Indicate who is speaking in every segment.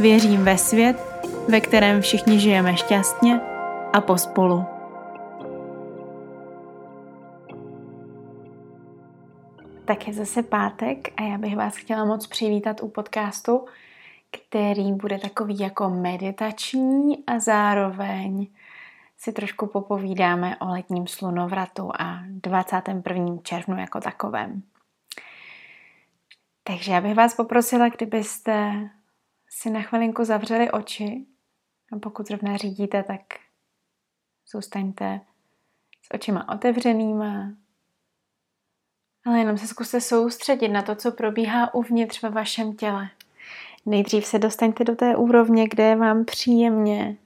Speaker 1: Věřím ve svět, ve kterém všichni žijeme šťastně a pospolu. Tak je zase pátek a já bych vás chtěla moc přivítat u podcastu, který bude takový jako meditační a zároveň si trošku popovídáme o letním slunovratu a 21. červnu jako takovém. Takže já bych vás poprosila, kdybyste si na chvilinku zavřeli oči a pokud zrovna řídíte, tak zůstaňte s očima otevřenýma, ale jenom se zkuste soustředit na to, co probíhá uvnitř ve vašem těle. Nejdřív se dostaňte do té úrovně, kde je vám příjemně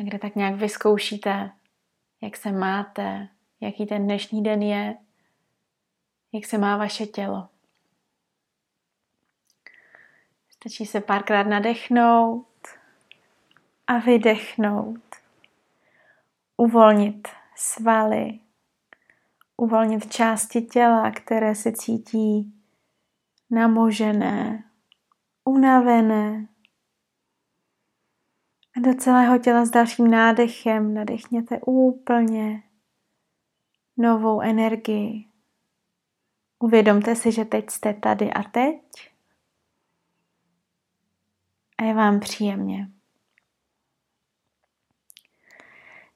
Speaker 1: a kde tak nějak vyzkoušíte, jak se máte, jaký ten dnešní den je, jak se má vaše tělo. Stačí se párkrát nadechnout a vydechnout. Uvolnit svaly, uvolnit části těla, které se cítí namožené, unavené. A do celého těla s dalším nádechem nadechněte úplně novou energii. Uvědomte si, že teď jste tady a teď a je vám příjemně.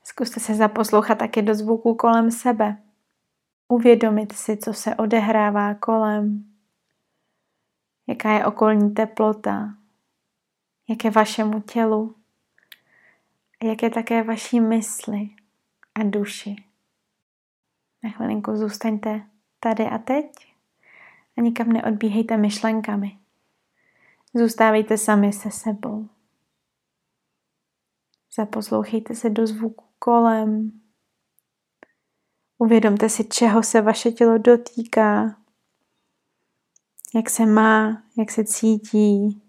Speaker 1: Zkuste se zaposlouchat také do zvuku kolem sebe. Uvědomit si, co se odehrává kolem, jaká je okolní teplota, jak je vašemu tělu a jak je také vaší mysli a duši. Na chvilinku zůstaňte tady a teď a nikam neodbíhejte myšlenkami. Zůstávejte sami se sebou. Zaposlouchejte se do zvuku kolem. Uvědomte si, čeho se vaše tělo dotýká, jak se má, jak se cítí.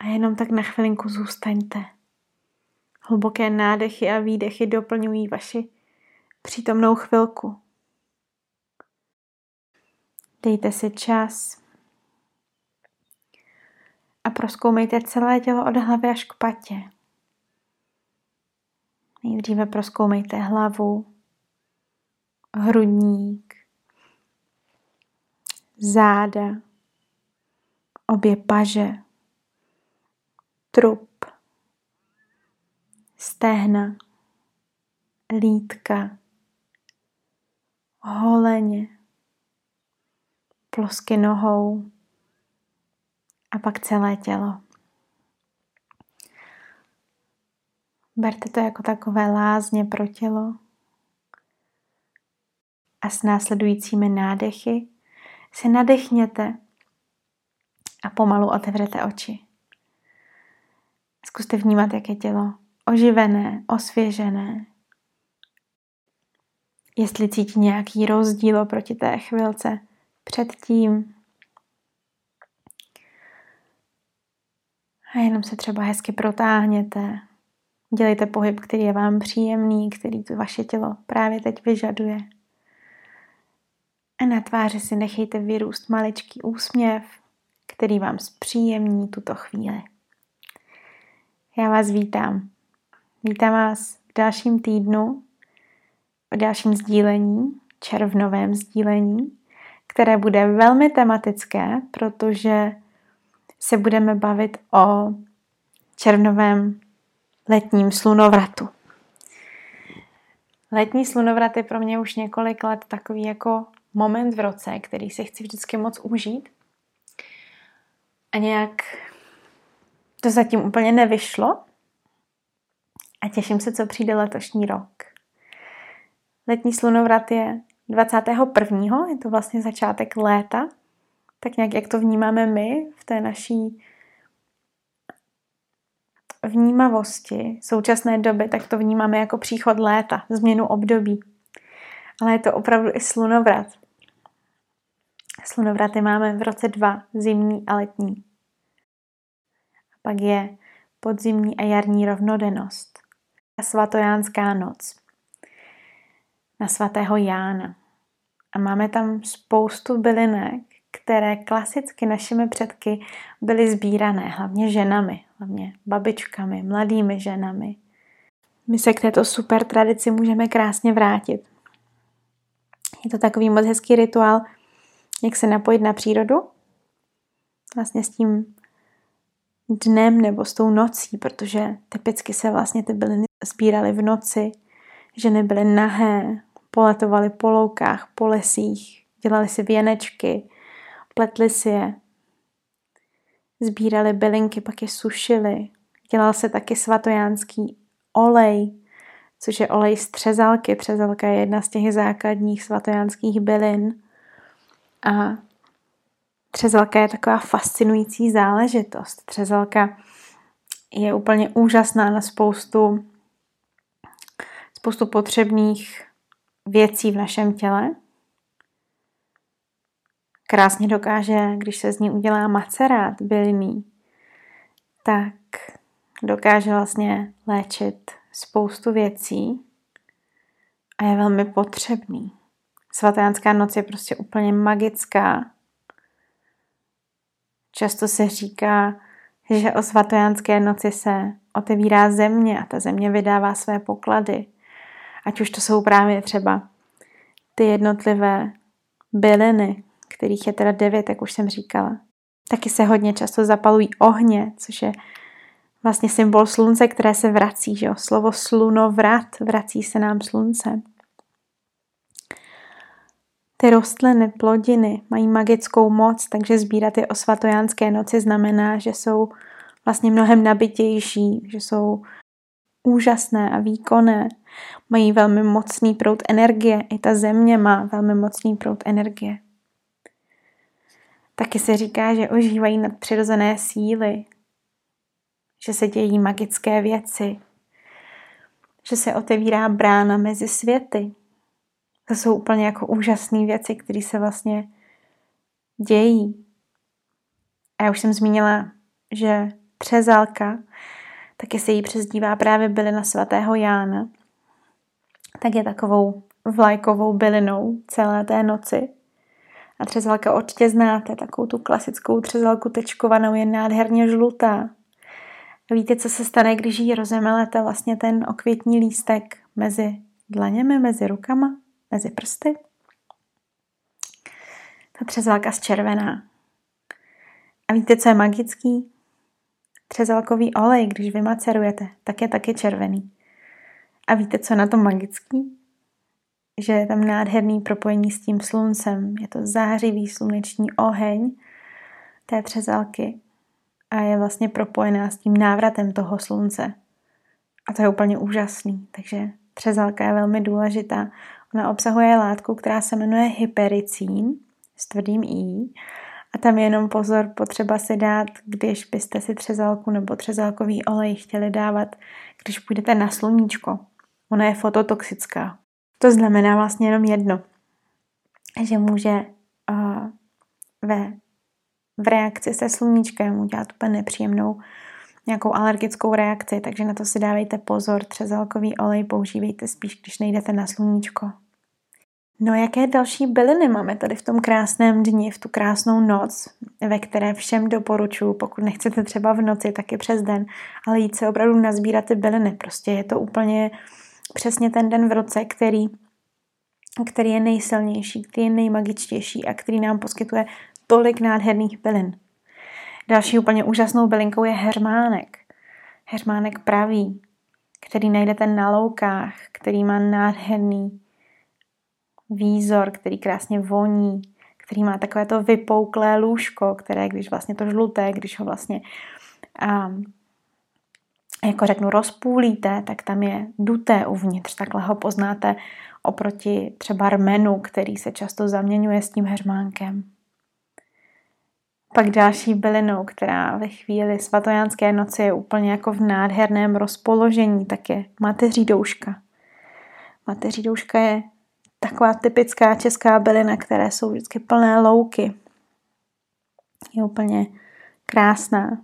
Speaker 1: A jenom tak na chvilinku zůstaňte. Hluboké nádechy a výdechy doplňují vaši přítomnou chvilku. Dejte si čas a proskoumejte celé tělo od hlavy až k patě. Nejdříve proskoumejte hlavu, hrudník, záda, obě paže, trup, stehna, lítka, holeně, plosky nohou a pak celé tělo. Berte to jako takové lázně pro tělo a s následujícími nádechy se nadechněte a pomalu otevřete oči. Zkuste vnímat, jak je tělo oživené, osvěžené. Jestli cítí nějaký rozdíl oproti té chvilce, předtím. A jenom se třeba hezky protáhněte. Dělejte pohyb, který je vám příjemný, který to vaše tělo právě teď vyžaduje. A na tváři si nechejte vyrůst maličký úsměv, který vám zpříjemní tuto chvíli. Já vás vítám. Vítám vás v dalším týdnu, v dalším sdílení, červnovém sdílení které bude velmi tematické, protože se budeme bavit o červnovém letním slunovratu. Letní slunovrat je pro mě už několik let takový jako moment v roce, který si chci vždycky moc užít. A nějak to zatím úplně nevyšlo. A těším se, co přijde letošní rok. Letní slunovrat je 21. je to vlastně začátek léta tak nějak jak to vnímáme my v té naší vnímavosti současné doby, tak to vnímáme jako příchod léta, změnu období. Ale je to opravdu i slunovrat. Slunovraty máme v roce dva, zimní a letní. A pak je podzimní a jarní rovnodennost. A svatojánská noc. Na svatého Jána. A máme tam spoustu bylinek, které klasicky našimi předky byly sbírané, hlavně ženami, hlavně babičkami, mladými ženami. My se k této super tradici můžeme krásně vrátit. Je to takový moc hezký rituál, jak se napojit na přírodu, vlastně s tím dnem nebo s tou nocí, protože typicky se vlastně ty byliny sbíraly v noci, že nebyly nahé, poletovaly po loukách, po lesích, dělali si věnečky, pletli si je, sbírali bylinky, pak je sušili. Dělal se taky svatojánský olej, což je olej z třezalky. Třezalka je jedna z těch základních svatojánských bylin. A třezalka je taková fascinující záležitost. Třezalka je úplně úžasná na spoustu, spoustu potřebných věcí v našem těle. Krásně dokáže, když se z ní udělá macerát bylinný, tak dokáže vlastně léčit spoustu věcí a je velmi potřebný. Svatánská noc je prostě úplně magická. Často se říká, že o svatojánské noci se otevírá země a ta země vydává své poklady. Ať už to jsou právě třeba ty jednotlivé byliny, kterých je teda devět, jak už jsem říkala. Taky se hodně často zapalují ohně, což je vlastně symbol slunce, které se vrací, že jo? Slovo slunovrat, vrací se nám slunce. Ty rostliny, plodiny mají magickou moc, takže sbírat je o svatojánské noci znamená, že jsou vlastně mnohem nabitější, že jsou úžasné a výkonné, mají velmi mocný proud energie, i ta země má velmi mocný proud energie. Taky se říká, že ožívají nadpřirozené síly, že se dějí magické věci, že se otevírá brána mezi světy. To jsou úplně jako úžasné věci, které se vlastně dějí. A já už jsem zmínila, že třezálka, taky se jí přezdívá právě bylina svatého Jána, tak je takovou vlajkovou bylinou celé té noci. A třezalka určitě znáte, takovou tu klasickou třezalku tečkovanou je nádherně žlutá. Víte, co se stane, když ji rozemelete vlastně ten okvětní lístek mezi dlaněmi, mezi rukama, mezi prsty? Ta třezalka zčervená. A víte, co je magický? Třezalkový olej, když vy macerujete, tak je taky červený. A víte, co na tom magický? že je tam nádherný propojení s tím sluncem. Je to zářivý sluneční oheň té třezalky a je vlastně propojená s tím návratem toho slunce. A to je úplně úžasný. Takže třezalka je velmi důležitá. Ona obsahuje látku, která se jmenuje hypericín s tvrdým i. A tam je jenom pozor, potřeba si dát, když byste si třezalku nebo třezalkový olej chtěli dávat, když půjdete na sluníčko. Ona je fototoxická, to znamená vlastně jenom jedno, že může uh, ve, v reakci se sluníčkem udělat úplně nepříjemnou nějakou alergickou reakci, takže na to si dávejte pozor. Třezalkový olej používejte spíš, když nejdete na sluníčko. No jaké další byliny máme tady v tom krásném dni, v tu krásnou noc, ve které všem doporučuji, pokud nechcete třeba v noci, tak i přes den, ale jít se opravdu nazbírat ty byliny. Prostě je to úplně přesně ten den v roce, který, který je nejsilnější, který je nejmagičtější a který nám poskytuje tolik nádherných bylin. Další úplně úžasnou bylinkou je hermánek. Hermánek pravý, který najdete na loukách, který má nádherný výzor, který krásně voní, který má takové to vypouklé lůžko, které, když vlastně to žluté, když ho vlastně um, jako řeknu, rozpůlíte, tak tam je duté uvnitř, takhle ho poznáte oproti třeba rmenu, který se často zaměňuje s tím hermánkem. Pak další bylinou, která ve chvíli svatojánské noci je úplně jako v nádherném rozpoložení, tak je mateří douška. Mateří douška je taková typická česká bylina, které jsou vždycky plné louky. Je úplně krásná.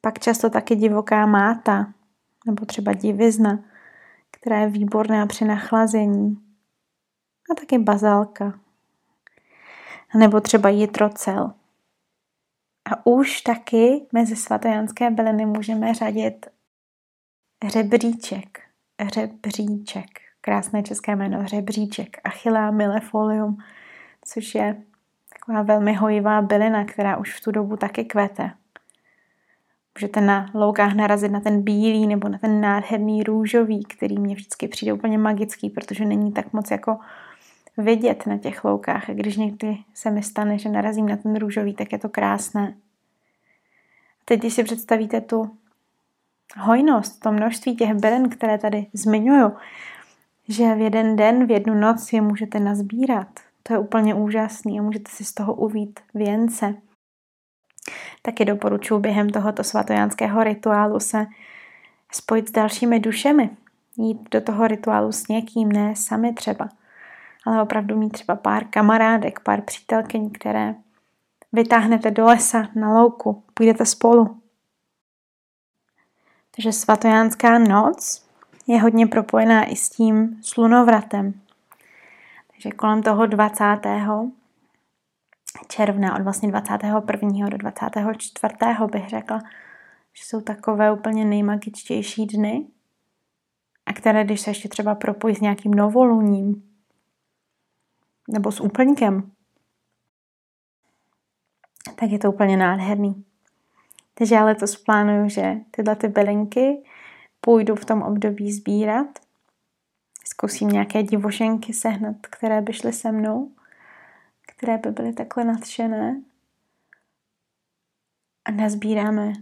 Speaker 1: Pak často taky divoká máta, nebo třeba divizna, která je výborná při nachlazení. A taky bazalka. Nebo třeba jitrocel. A už taky mezi svatojanské byliny můžeme řadit řebříček. Řebříček. Krásné české jméno. Řebříček. Achillea millefolium, což je taková velmi hojivá bylina, která už v tu dobu taky kvete. Můžete na loukách narazit na ten bílý nebo na ten nádherný růžový, který mě vždycky přijde úplně magický, protože není tak moc jako vidět na těch loukách. A když někdy se mi stane, že narazím na ten růžový, tak je to krásné. Teď, když si představíte tu hojnost, to množství těch bylin, které tady zmiňuju, že v jeden den, v jednu noc je můžete nazbírat, to je úplně úžasný a můžete si z toho uvít věnce. Taky doporučuji během tohoto svatojánského rituálu se spojit s dalšími dušemi. Jít do toho rituálu s někým, ne sami třeba, ale opravdu mít třeba pár kamarádek, pár přítelkyň, které vytáhnete do lesa, na louku, půjdete spolu. Takže svatojánská noc je hodně propojená i s tím slunovratem. Takže kolem toho 20. června, od vlastně 21. do 24. bych řekla, že jsou takové úplně nejmagičtější dny, a které, když se ještě třeba propojí s nějakým novoluním nebo s úplňkem, tak je to úplně nádherný. Takže já letos plánuju, že tyhle ty bylinky půjdu v tom období sbírat. Zkusím nějaké divošenky sehnat, které by šly se mnou, které by byly takhle nadšené. A nazbíráme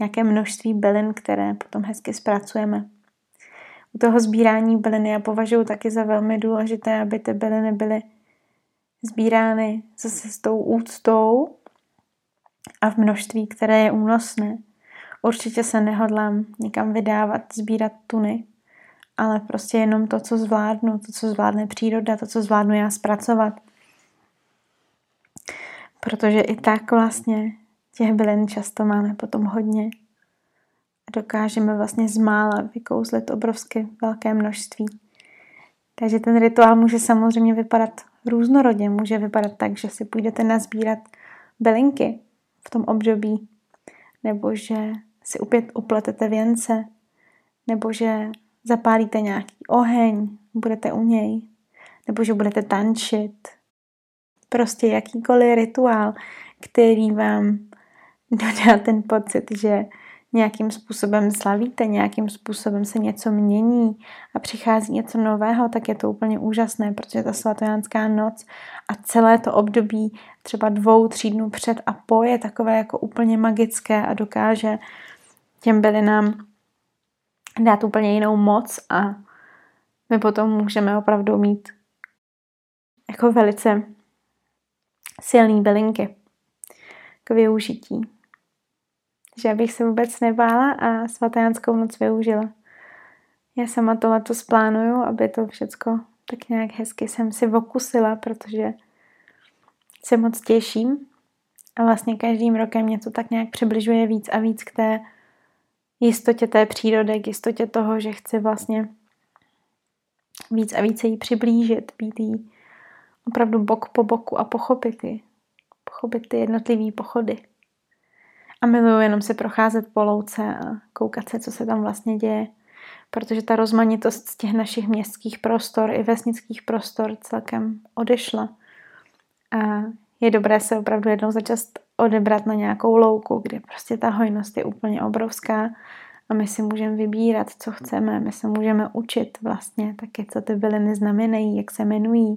Speaker 1: nějaké množství bylin, které potom hezky zpracujeme. U toho sbírání byliny já považuji taky za velmi důležité, aby ty byliny byly sbírány zase s tou úctou a v množství, které je únosné. Určitě se nehodlám nikam vydávat, sbírat tuny, ale prostě jenom to, co zvládnu, to, co zvládne příroda, to, co zvládnu já zpracovat. Protože i tak vlastně těch bylin často máme potom hodně. Dokážeme vlastně z mála vykouzlit obrovské velké množství. Takže ten rituál může samozřejmě vypadat různorodě. Může vypadat tak, že si půjdete nazbírat bylinky v tom období, nebo že si opět upletete věnce, nebo že zapálíte nějaký oheň, budete u něj, nebo že budete tančit. Prostě jakýkoliv rituál, který vám dodá ten pocit, že nějakým způsobem slavíte, nějakým způsobem se něco mění a přichází něco nového, tak je to úplně úžasné, protože ta svatojánská noc a celé to období třeba dvou, tří dnů před a po je takové jako úplně magické a dokáže těm bylinám dát úplně jinou moc a my potom můžeme opravdu mít jako velice silný bylinky k využití že bych se vůbec nebála a svatajánskou noc využila. Já sama to letos plánuju, aby to všecko tak nějak hezky jsem si vokusila, protože se moc těším a vlastně každým rokem mě to tak nějak přibližuje víc a víc k té jistotě té přírody, k jistotě toho, že chci vlastně víc a více jí přiblížit, být jí opravdu bok po boku a pochopit ji. Pochopit ty jednotlivé pochody. A miluju jenom se procházet po louce a koukat se, co se tam vlastně děje. Protože ta rozmanitost z těch našich městských prostor i vesnických prostor celkem odešla. A je dobré se opravdu jednou za čas odebrat na nějakou louku, kde prostě ta hojnost je úplně obrovská a my si můžeme vybírat, co chceme, my se můžeme učit vlastně taky, co ty byliny znamenají, jak se jmenují,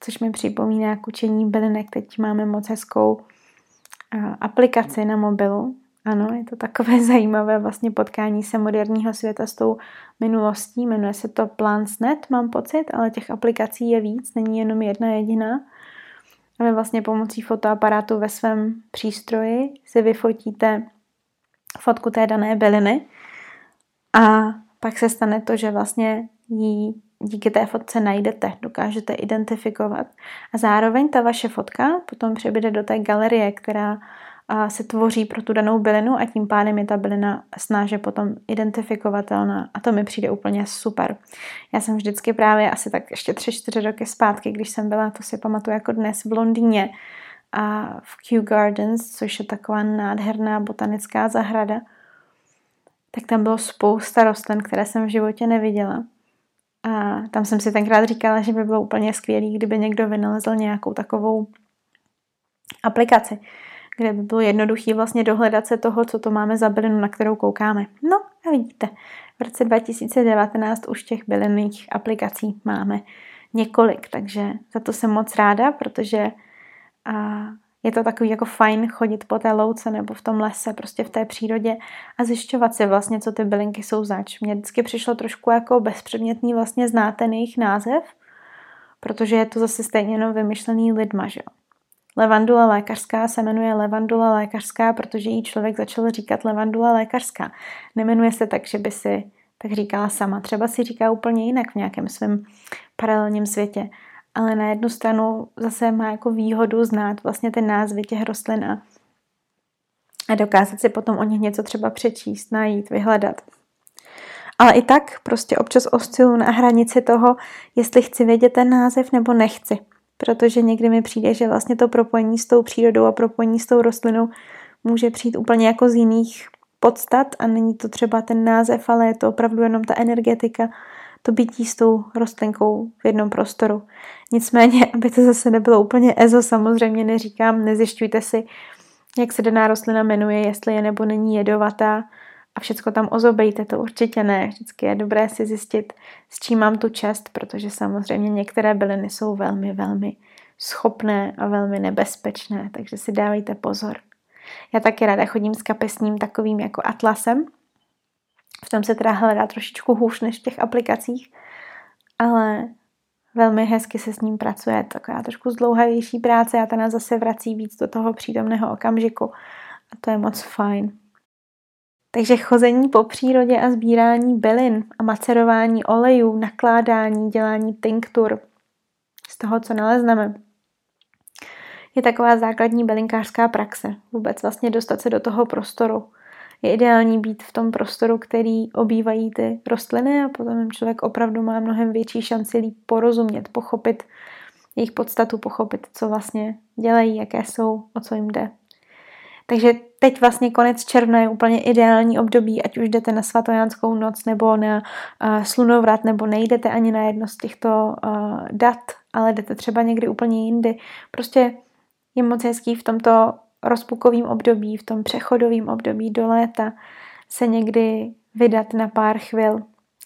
Speaker 1: což mi připomíná k učení bylinek. Teď máme moc hezkou aplikaci na mobilu. Ano, je to takové zajímavé vlastně potkání se moderního světa s tou minulostí. Jmenuje se to Plansnet, mám pocit, ale těch aplikací je víc, není jenom jedna jediná. A vy vlastně pomocí fotoaparátu ve svém přístroji si vyfotíte fotku té dané byliny a pak se stane to, že vlastně ji díky té fotce najdete, dokážete identifikovat. A zároveň ta vaše fotka potom přebyde do té galerie, která se tvoří pro tu danou bylinu a tím pádem je ta bylina snáže potom identifikovatelná a to mi přijde úplně super. Já jsem vždycky právě asi tak ještě tři, čtyři roky zpátky, když jsem byla, to si pamatuju jako dnes v Londýně a v Kew Gardens, což je taková nádherná botanická zahrada, tak tam bylo spousta rostlin, které jsem v životě neviděla. A tam jsem si tenkrát říkala, že by bylo úplně skvělé, kdyby někdo vynalezl nějakou takovou aplikaci, kde by bylo jednoduché vlastně dohledat se toho, co to máme za bylinu, na kterou koukáme. No a vidíte, v roce 2019 už těch bylinných aplikací máme několik, takže za to jsem moc ráda, protože a je to takový jako fajn chodit po té louce nebo v tom lese, prostě v té přírodě a zjišťovat si vlastně, co ty bylinky jsou zač. Mně vždycky přišlo trošku jako bezpředmětný vlastně znát ten jejich název, protože je to zase stejně jenom vymyšlený lidma, že jo. Levandula lékařská se jmenuje levandula lékařská, protože jí člověk začal říkat levandula lékařská. Nemenuje se tak, že by si tak říkala sama. Třeba si říká úplně jinak v nějakém svém paralelním světě ale na jednu stranu zase má jako výhodu znát vlastně ten názvy těch rostlin a, a dokázat si potom o nich něco třeba přečíst, najít, vyhledat. Ale i tak prostě občas osciluji na hranici toho, jestli chci vědět ten název nebo nechci. Protože někdy mi přijde, že vlastně to propojení s tou přírodou a propojení s tou rostlinou může přijít úplně jako z jiných podstat a není to třeba ten název, ale je to opravdu jenom ta energetika, to bytí s tou rostlinkou v jednom prostoru. Nicméně, aby to zase nebylo úplně ezo, samozřejmě neříkám, nezjišťujte si, jak se daná rostlina jmenuje, jestli je nebo není jedovatá a všecko tam ozobejte, to určitě ne. Vždycky je dobré si zjistit, s čím mám tu čest, protože samozřejmě některé byliny jsou velmi, velmi schopné a velmi nebezpečné, takže si dávejte pozor. Já taky ráda chodím s kapesním takovým jako atlasem, v tom se teda hledá trošičku hůř než v těch aplikacích, ale velmi hezky se s ním pracuje. Taková trošku zdlouhavější práce a ta nás zase vrací víc do toho přítomného okamžiku. A to je moc fajn. Takže chození po přírodě a sbírání bylin a macerování olejů, nakládání, dělání tinktur z toho, co nalezneme, je taková základní bylinkářská praxe. Vůbec vlastně dostat se do toho prostoru, je ideální být v tom prostoru, který obývají ty rostliny a potom člověk opravdu má mnohem větší šanci líp porozumět, pochopit jejich podstatu, pochopit, co vlastně dělají, jaké jsou, o co jim jde. Takže teď vlastně konec června je úplně ideální období, ať už jdete na svatojánskou noc nebo na uh, slunovrat, nebo nejdete ani na jedno z těchto uh, dat, ale jdete třeba někdy úplně jindy. Prostě je moc hezký v tomto rozpukovým období, v tom přechodovém období do léta se někdy vydat na pár chvil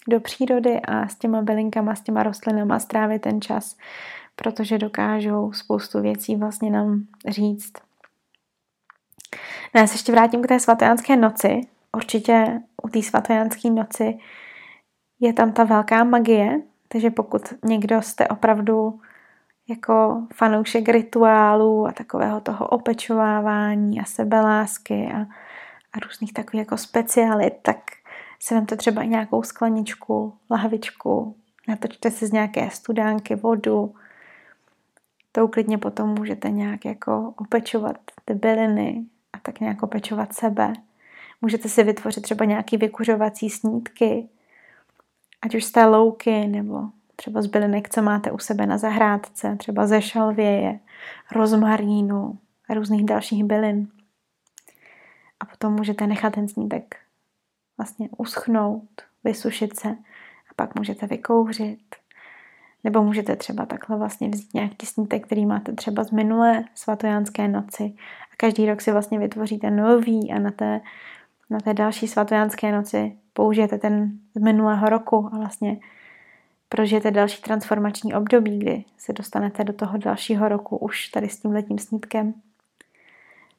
Speaker 1: do přírody a s těma bylinkama, s těma rostlinama strávit ten čas, protože dokážou spoustu věcí vlastně nám říct. No já se ještě vrátím k té svatojánské noci. Určitě u té svatojánské noci je tam ta velká magie, takže pokud někdo jste opravdu jako fanoušek rituálů a takového toho opečovávání a sebelásky a, a různých takových jako specialit, tak si vemte třeba nějakou skleničku, lahvičku, natočte si z nějaké studánky vodu, to uklidně potom můžete nějak jako opečovat ty byliny a tak nějak opečovat sebe. Můžete si vytvořit třeba nějaký vykuřovací snídky, ať už z té louky nebo třeba z bylinek, co máte u sebe na zahrádce, třeba ze šalvěje, rozmarínu a různých dalších bylin. A potom můžete nechat ten snídek vlastně uschnout, vysušit se a pak můžete vykouřit. Nebo můžete třeba takhle vlastně vzít nějaký snítek, který máte třeba z minulé svatojánské noci a každý rok si vlastně vytvoříte nový a na té, na té další svatojánské noci použijete ten z minulého roku a vlastně prožijete další transformační období, kdy se dostanete do toho dalšího roku už tady s tím letním snídkem.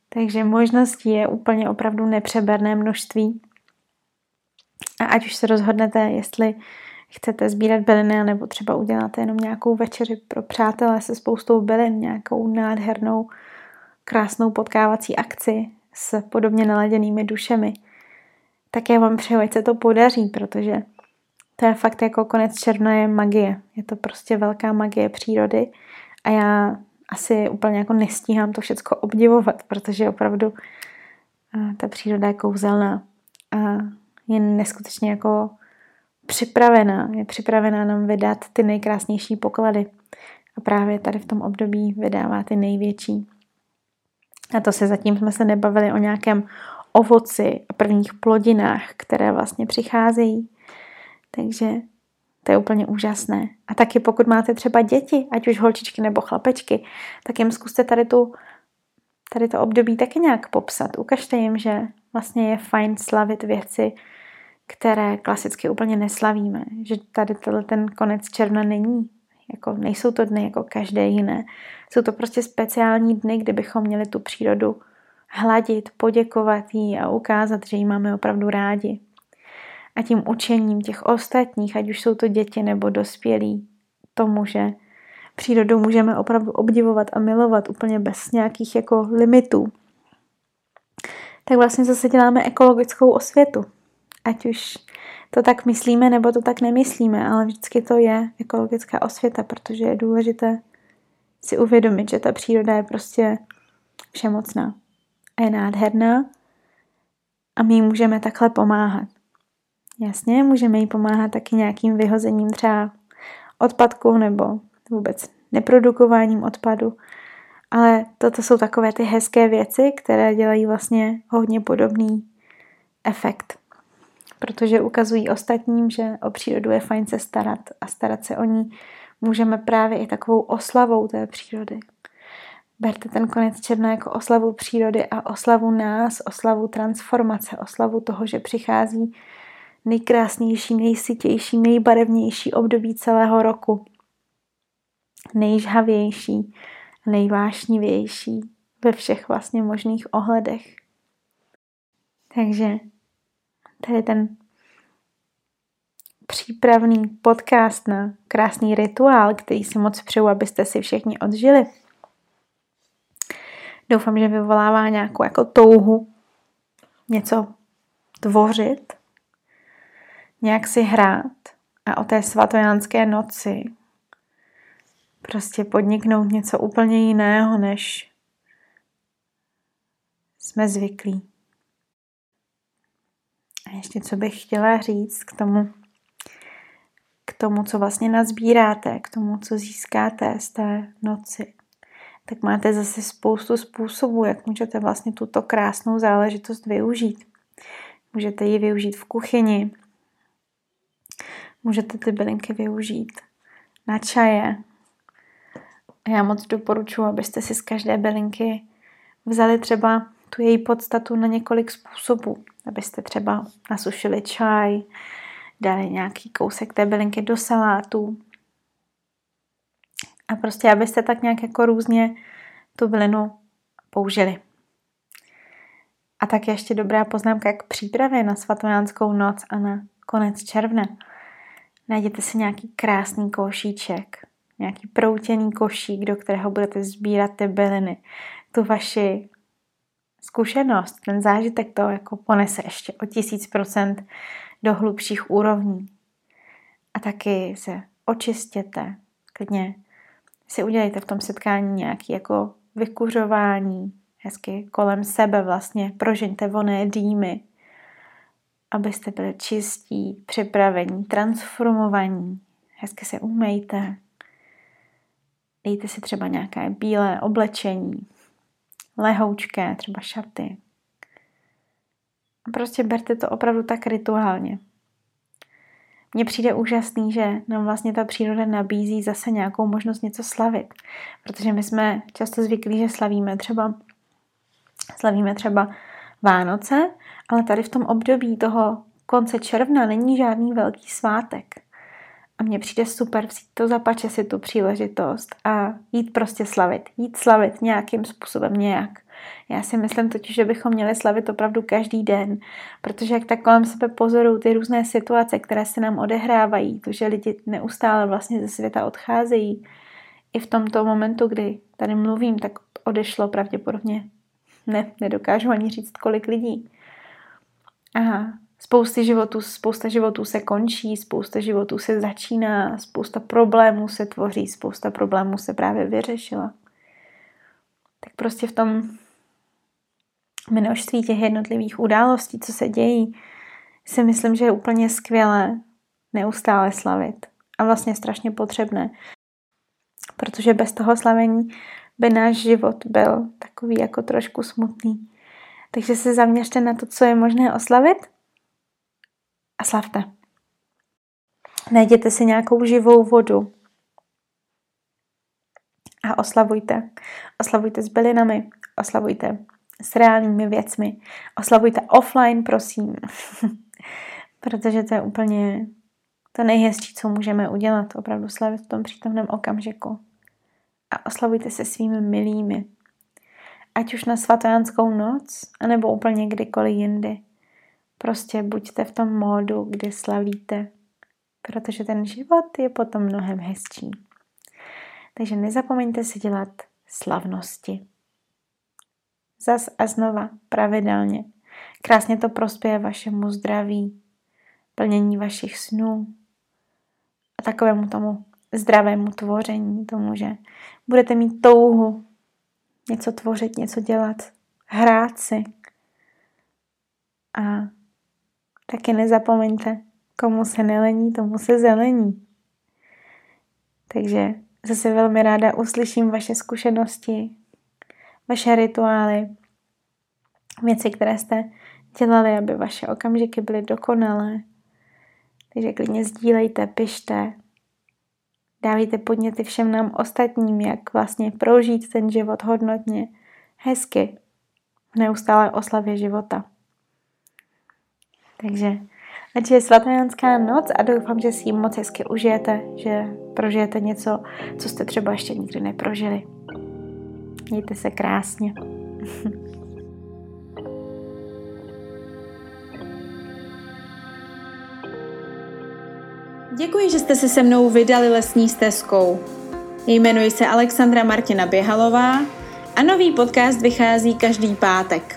Speaker 1: Takže možností je úplně opravdu nepřeberné množství. A ať už se rozhodnete, jestli chcete sbírat byliny, nebo třeba uděláte jenom nějakou večeři pro přátelé se spoustou bylin, nějakou nádhernou, krásnou potkávací akci s podobně naladěnými dušemi, tak já vám přeju, ať se to podaří, protože to je fakt jako konec června je magie. Je to prostě velká magie přírody a já asi úplně jako nestíhám to všechno obdivovat, protože opravdu ta příroda je kouzelná a je neskutečně jako připravená, je připravená nám vydat ty nejkrásnější poklady. A právě tady v tom období vydává ty největší. A to se zatím jsme se nebavili o nějakém ovoci a prvních plodinách, které vlastně přicházejí. Takže to je úplně úžasné. A taky pokud máte třeba děti, ať už holčičky nebo chlapečky, tak jim zkuste tady, tu, tady to období taky nějak popsat. Ukažte jim, že vlastně je fajn slavit věci, které klasicky úplně neslavíme. Že tady ten konec června není. Jako, nejsou to dny jako každé jiné. Jsou to prostě speciální dny, kdy bychom měli tu přírodu hladit, poděkovat jí a ukázat, že ji máme opravdu rádi. A tím učením těch ostatních, ať už jsou to děti nebo dospělí, tomu, že přírodu můžeme opravdu obdivovat a milovat úplně bez nějakých jako limitů, tak vlastně zase děláme ekologickou osvětu. Ať už to tak myslíme, nebo to tak nemyslíme, ale vždycky to je ekologická osvěta, protože je důležité si uvědomit, že ta příroda je prostě všemocná a je nádherná a my jí můžeme takhle pomáhat. Jasně, můžeme jí pomáhat taky nějakým vyhozením třeba odpadku nebo vůbec neprodukováním odpadu, ale toto jsou takové ty hezké věci, které dělají vlastně hodně podobný efekt. Protože ukazují ostatním, že o přírodu je fajn se starat a starat se o ní můžeme právě i takovou oslavou té přírody. Berte ten konec června jako oslavu přírody a oslavu nás, oslavu transformace, oslavu toho, že přichází nejkrásnější, nejsytější, nejbarevnější období celého roku. Nejžhavější, nejvášnivější ve všech vlastně možných ohledech. Takže tady ten přípravný podcast na krásný rituál, který si moc přeju, abyste si všichni odžili. Doufám, že vyvolává nějakou jako touhu něco tvořit, nějak si hrát a o té svatojánské noci prostě podniknout něco úplně jiného, než jsme zvyklí. A ještě co bych chtěla říct k tomu, k tomu, co vlastně nazbíráte, k tomu, co získáte z té noci, tak máte zase spoustu způsobů, jak můžete vlastně tuto krásnou záležitost využít. Můžete ji využít v kuchyni, můžete ty bylinky využít na čaje. Já moc doporučuji, abyste si z každé bylinky vzali třeba tu její podstatu na několik způsobů. Abyste třeba nasušili čaj, dali nějaký kousek té bylinky do salátu. A prostě, abyste tak nějak jako různě tu bylinu použili. A tak ještě dobrá poznámka k přípravě na svatojánskou noc a na konec června. Najděte si nějaký krásný košíček, nějaký proutěný košík, do kterého budete sbírat ty byliny. Tu vaši zkušenost, ten zážitek to jako ponese ještě o tisíc procent do hlubších úrovní. A taky se očistěte, klidně si udělejte v tom setkání nějaký jako vykuřování, hezky kolem sebe vlastně, prožeňte voné dýmy, abyste byli čistí, připravení, transformovaní, hezky se umejte, dejte si třeba nějaké bílé oblečení, lehoučké, třeba šaty. A prostě berte to opravdu tak rituálně. Mně přijde úžasný, že nám vlastně ta příroda nabízí zase nějakou možnost něco slavit. Protože my jsme často zvyklí, že slavíme třeba, slavíme třeba Vánoce, ale tady v tom období toho konce června není žádný velký svátek. A mně přijde super vzít to zapače si tu příležitost a jít prostě slavit. Jít slavit nějakým způsobem nějak. Já si myslím totiž, že bychom měli slavit opravdu každý den, protože jak tak kolem sebe pozorují ty různé situace, které se nám odehrávají, to, že lidi neustále vlastně ze světa odcházejí, i v tomto momentu, kdy tady mluvím, tak odešlo pravděpodobně. Ne, nedokážu ani říct, kolik lidí. A spousty životů, spousta životů se končí, spousta životů se začíná, spousta problémů se tvoří, spousta problémů se právě vyřešila. Tak prostě v tom množství těch jednotlivých událostí, co se dějí, si myslím, že je úplně skvělé neustále slavit. A vlastně strašně potřebné. Protože bez toho slavení by náš život byl takový jako trošku smutný. Takže se zaměřte na to, co je možné oslavit a slavte. Najděte si nějakou živou vodu a oslavujte. Oslavujte s bylinami, oslavujte s reálnými věcmi. Oslavujte offline, prosím. Protože to je úplně to nejhezčí, co můžeme udělat. Opravdu slavit v tom přítomném okamžiku. A oslavujte se svými milými. Ať už na svatojánskou noc, anebo úplně kdykoliv jindy. Prostě buďte v tom módu, kdy slavíte. Protože ten život je potom mnohem hezčí. Takže nezapomeňte si dělat slavnosti zas a znova, pravidelně. Krásně to prospěje vašemu zdraví, plnění vašich snů a takovému tomu zdravému tvoření, tomu, že budete mít touhu něco tvořit, něco dělat, hrát si. A taky nezapomeňte, komu se nelení, tomu se zelení. Takže zase velmi ráda uslyším vaše zkušenosti, vaše rituály, věci, které jste dělali, aby vaše okamžiky byly dokonalé. Takže klidně sdílejte, pište, dávejte podněty všem nám ostatním, jak vlastně prožít ten život hodnotně, hezky, v neustálé oslavě života. Takže ať je svatojanská noc a doufám, že si ji moc hezky užijete, že prožijete něco, co jste třeba ještě nikdy neprožili. Mějte se krásně. Děkuji, že jste se se mnou vydali lesní stezkou. Jmenuji se Alexandra Martina Běhalová a nový podcast vychází každý pátek.